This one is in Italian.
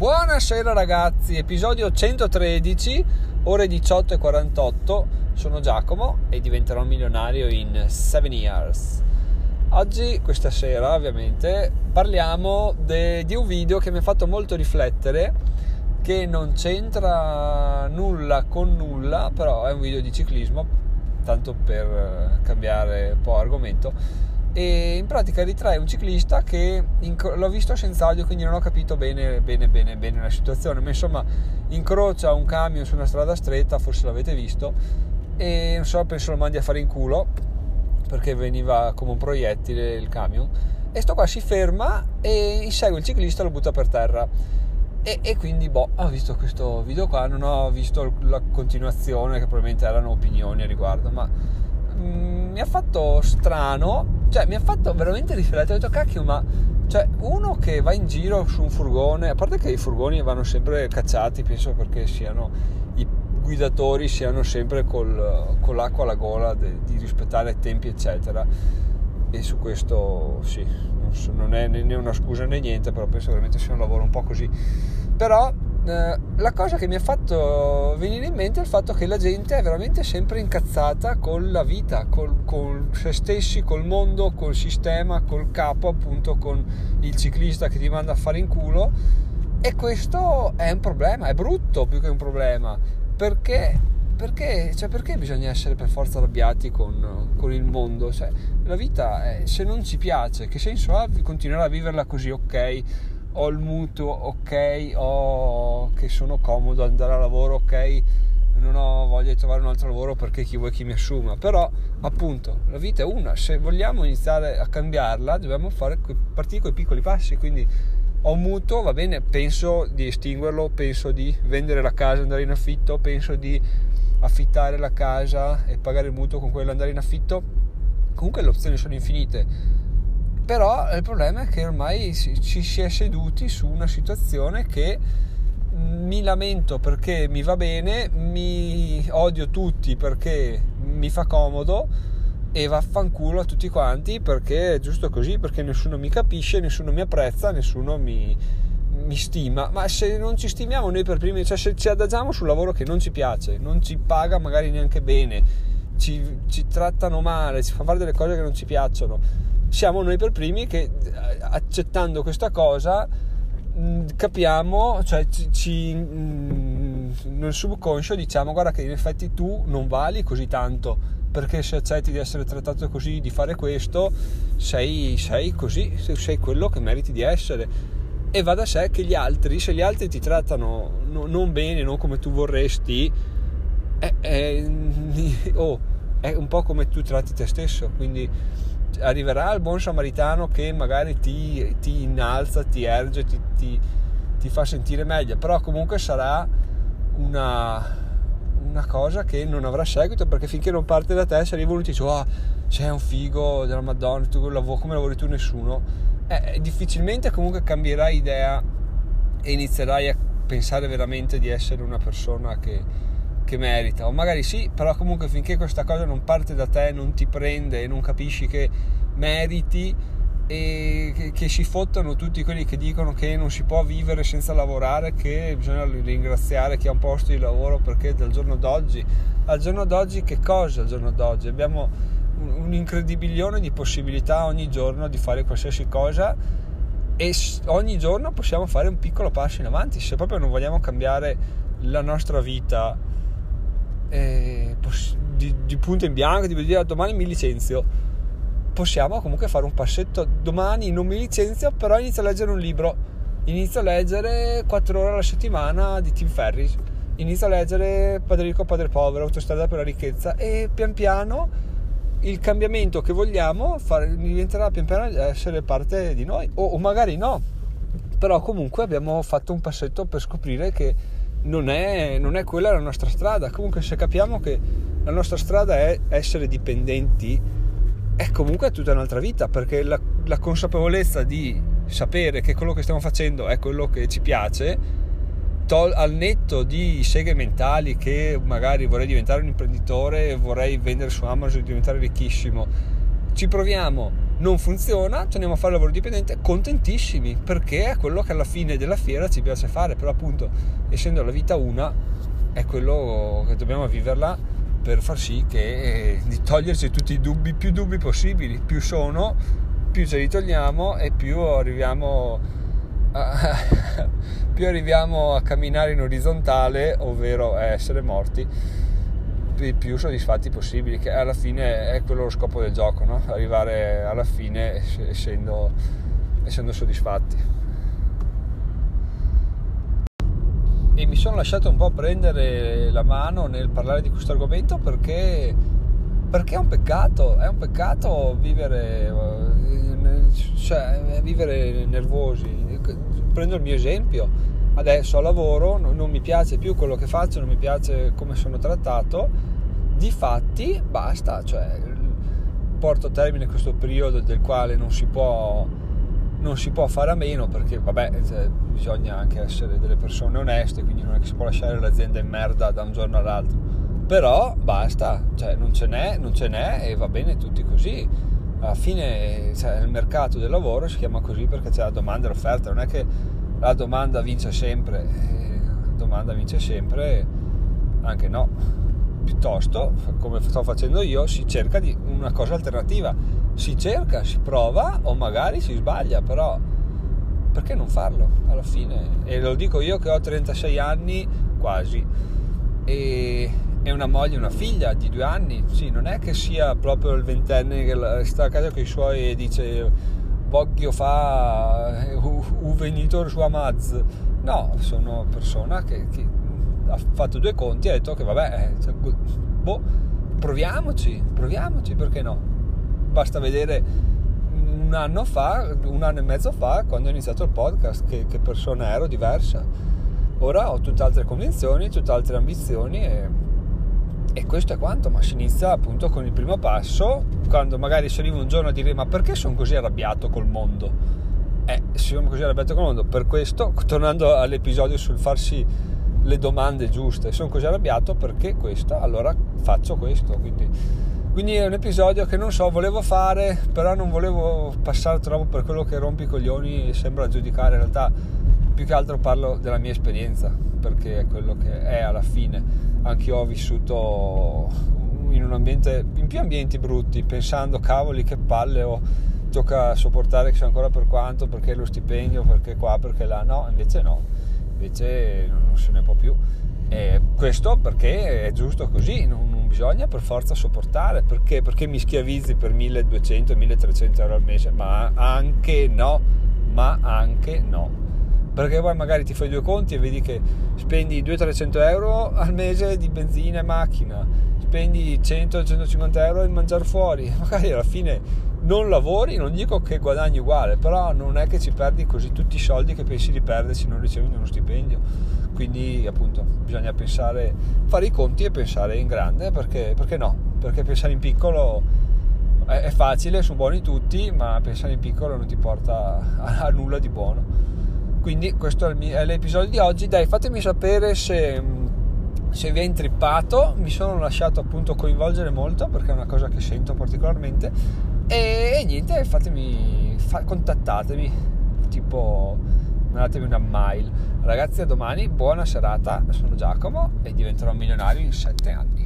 Buonasera ragazzi, episodio 113, ore 18 e 48. Sono Giacomo e diventerò milionario in 7 years. Oggi, questa sera, ovviamente, parliamo de, di un video che mi ha fatto molto riflettere, che non c'entra nulla con nulla, però è un video di ciclismo, tanto per cambiare un po' argomento e in pratica ritrae un ciclista che inc- l'ho visto senza audio quindi non ho capito bene bene bene bene la situazione. Ma insomma incrocia un camion su una strada stretta forse l'avete visto e non so penso lo mandi a fare in culo perché veniva come un proiettile il camion. E sto qua si ferma e insegue il ciclista e lo butta per terra. E, e, quindi boh ho visto questo video qua non ho visto la continuazione che probabilmente erano opinioni a riguardo ma mm, mi ha fatto strano cioè mi ha fatto veramente riflettere, ho detto cacchio ma cioè uno che va in giro su un furgone, a parte che i furgoni vanno sempre cacciati, penso perché siano i guidatori siano sempre col, con l'acqua alla gola de, di rispettare tempi eccetera e su questo sì, non, so, non è né una scusa né niente, però penso veramente sia un lavoro un po' così. Però la cosa che mi ha fatto venire in mente è il fatto che la gente è veramente sempre incazzata con la vita, col, con se stessi, col mondo, col sistema, col capo, appunto con il ciclista che ti manda a fare in culo. E questo è un problema, è brutto più che un problema, perché, perché, cioè perché bisogna essere per forza arrabbiati con, con il mondo? Cioè, la vita, è, se non ci piace, che senso ha continuare a viverla così, ok? Ho il mutuo, ok, ho che sono comodo andare a lavoro, ok, non ho voglia di trovare un altro lavoro perché chi vuoi chi mi assuma, però appunto la vita è una, se vogliamo iniziare a cambiarla dobbiamo fare, partire con i piccoli passi, quindi ho un mutuo, va bene, penso di estinguerlo, penso di vendere la casa, andare in affitto, penso di affittare la casa e pagare il mutuo con quello andare in affitto, comunque le opzioni sono infinite però il problema è che ormai ci si è seduti su una situazione che mi lamento perché mi va bene, mi odio tutti perché mi fa comodo e vaffanculo a tutti quanti perché è giusto così, perché nessuno mi capisce, nessuno mi apprezza, nessuno mi, mi stima. Ma se non ci stimiamo noi per primi, cioè se ci adagiamo sul lavoro che non ci piace, non ci paga magari neanche bene, ci, ci trattano male, ci fa fare delle cose che non ci piacciono siamo noi per primi che eh, accettando questa cosa mm, capiamo, cioè ci, mm, nel subconscio diciamo guarda che in effetti tu non vali così tanto perché se accetti di essere trattato così, di fare questo, sei, sei così, sei quello che meriti di essere. E va da sé che gli altri, se gli altri ti trattano no, non bene, non come tu vorresti, è, è, oh, è un po' come tu tratti te stesso. Quindi arriverà il buon samaritano che magari ti, ti innalza, ti erge, ti, ti, ti, fa sentire meglio, però comunque sarà una, una, cosa che non avrà seguito perché finché non parte da te se arriva uno e ti dice oh, sei un figo della madonna, tu lavori, come lavori tu nessuno, eh, difficilmente comunque cambierai idea e inizierai a pensare veramente di essere una persona che che merita, o magari sì, però comunque finché questa cosa non parte da te, non ti prende e non capisci che meriti e che, si fottano tutti quelli che dicono che non si può vivere senza lavorare, che bisogna ringraziare chi ha un posto di lavoro perché dal giorno d'oggi, al giorno d'oggi che cosa al giorno d'oggi? Abbiamo un incredibilione di possibilità ogni giorno di fare qualsiasi cosa e ogni giorno possiamo fare un piccolo passo in avanti se proprio non vogliamo cambiare la nostra vita eh, di, di, punto in bianco, di dire domani mi licenzio, possiamo comunque fare un passetto. Domani non mi licenzio, però inizio a leggere un libro. Inizio a leggere 4 ore alla settimana di Tim Ferris. Inizio a leggere Padre ricco, Padre povero, Autostrada per la ricchezza e pian piano il cambiamento che vogliamo fare, diventerà pian piano essere parte di noi o, o magari no però comunque abbiamo fatto un passetto per scoprire che non è, non è quella la nostra strada. Comunque se capiamo che la nostra strada è essere dipendenti, è comunque tutta un'altra vita, perché la, la consapevolezza di sapere che quello che stiamo facendo è quello che ci piace, tol- al netto di seghe mentali che magari vorrei diventare un imprenditore, vorrei vendere su Amazon e diventare ricchissimo, ci proviamo, non funziona, torniamo a fare il lavoro dipendente contentissimi perché è quello che alla fine della fiera ci piace fare, però appunto essendo la vita una è quello che dobbiamo viverla per far sì che di toglierci tutti i dubbi, più dubbi possibili, più sono, più ce li togliamo e più arriviamo a, più arriviamo a camminare in orizzontale, ovvero a essere morti più soddisfatti possibili, che alla fine è quello lo scopo del gioco, no? arrivare alla fine essendo, essendo soddisfatti. E mi sono lasciato un po' prendere la mano nel parlare di questo argomento perché, perché è un peccato, è un peccato vivere, cioè, vivere nervosi. Prendo il mio esempio, adesso al lavoro non mi piace più quello che faccio, non mi piace come sono trattato di fatti basta, cioè porto a termine questo periodo del quale non si può, non si può fare a meno perché vabbè cioè, bisogna anche essere delle persone oneste, quindi non è che si può lasciare l'azienda in merda da un giorno all'altro. Però basta, cioè, non ce n'è, non ce n'è e va bene tutti così. Alla fine cioè, il mercato del lavoro si chiama così perché c'è la domanda e l'offerta, non è che la domanda vince sempre, eh, la domanda vince sempre, anche no piuttosto, come sto facendo io, si cerca di una cosa alternativa. Si cerca, si prova o magari si sbaglia, però perché non farlo alla fine? E lo dico io che ho 36 anni quasi e, e una moglie una figlia di due anni. Sì, non è che sia proprio il ventenne che sta a casa con i suoi e dice voglio fa un venitore su Amaz. No, sono persona che, che ha fatto due conti e ha detto che vabbè, eh, cioè, boh, proviamoci, proviamoci, perché no? Basta vedere un anno fa, un anno e mezzo fa, quando ho iniziato il podcast, che, che persona ero diversa. Ora ho tutte altre convinzioni, tutte altre ambizioni e, e questo è quanto, ma si inizia appunto con il primo passo, quando magari si arriva un giorno a dire ma perché sono così arrabbiato col mondo? Eh, sono così arrabbiato col mondo, per questo, tornando all'episodio sul farsi le domande giuste. Sono così arrabbiato perché questo, allora faccio questo. Quindi, quindi, è un episodio che non so, volevo fare, però non volevo passare troppo per quello che rompi i coglioni e sembra giudicare. In realtà, più che altro parlo della mia esperienza, perché è quello che è alla fine. Anche io ho vissuto in un ambiente, in più ambienti brutti, pensando cavoli che palle ho tocca sopportare chissà ancora per quanto, perché lo stipendio, perché qua, perché là, no, invece no invece non se ne può più. E questo perché è giusto così, non, non, bisogna per forza sopportare, perché? perché mi schiavizzi per 1200-1300 euro al mese, ma anche no, ma anche no. Perché poi magari ti fai due conti e vedi che spendi 200-300 euro al mese di benzina e macchina, spendi 100-150 euro in mangiare fuori, magari alla fine non lavori, non dico che guadagni uguale, però non è che ci perdi così tutti i soldi che pensi di perdersi non ricevendo uno stipendio. Quindi appunto bisogna pensare, fare i conti e pensare in grande, perché, perché no? Perché pensare in piccolo è, è, facile, sono buoni tutti, ma pensare in piccolo non ti porta a, a nulla di buono. Quindi questo è, l'episodio di oggi, dai fatemi sapere se se vi è intrippato. Mi sono lasciato appunto coinvolgere molto perché è una cosa che sento particolarmente. E, e niente, fatemi, fa, contattatemi, tipo mandatemi una mail. Ragazzi, a domani, buona serata, sono Giacomo e diventerò milionario in 7 anni.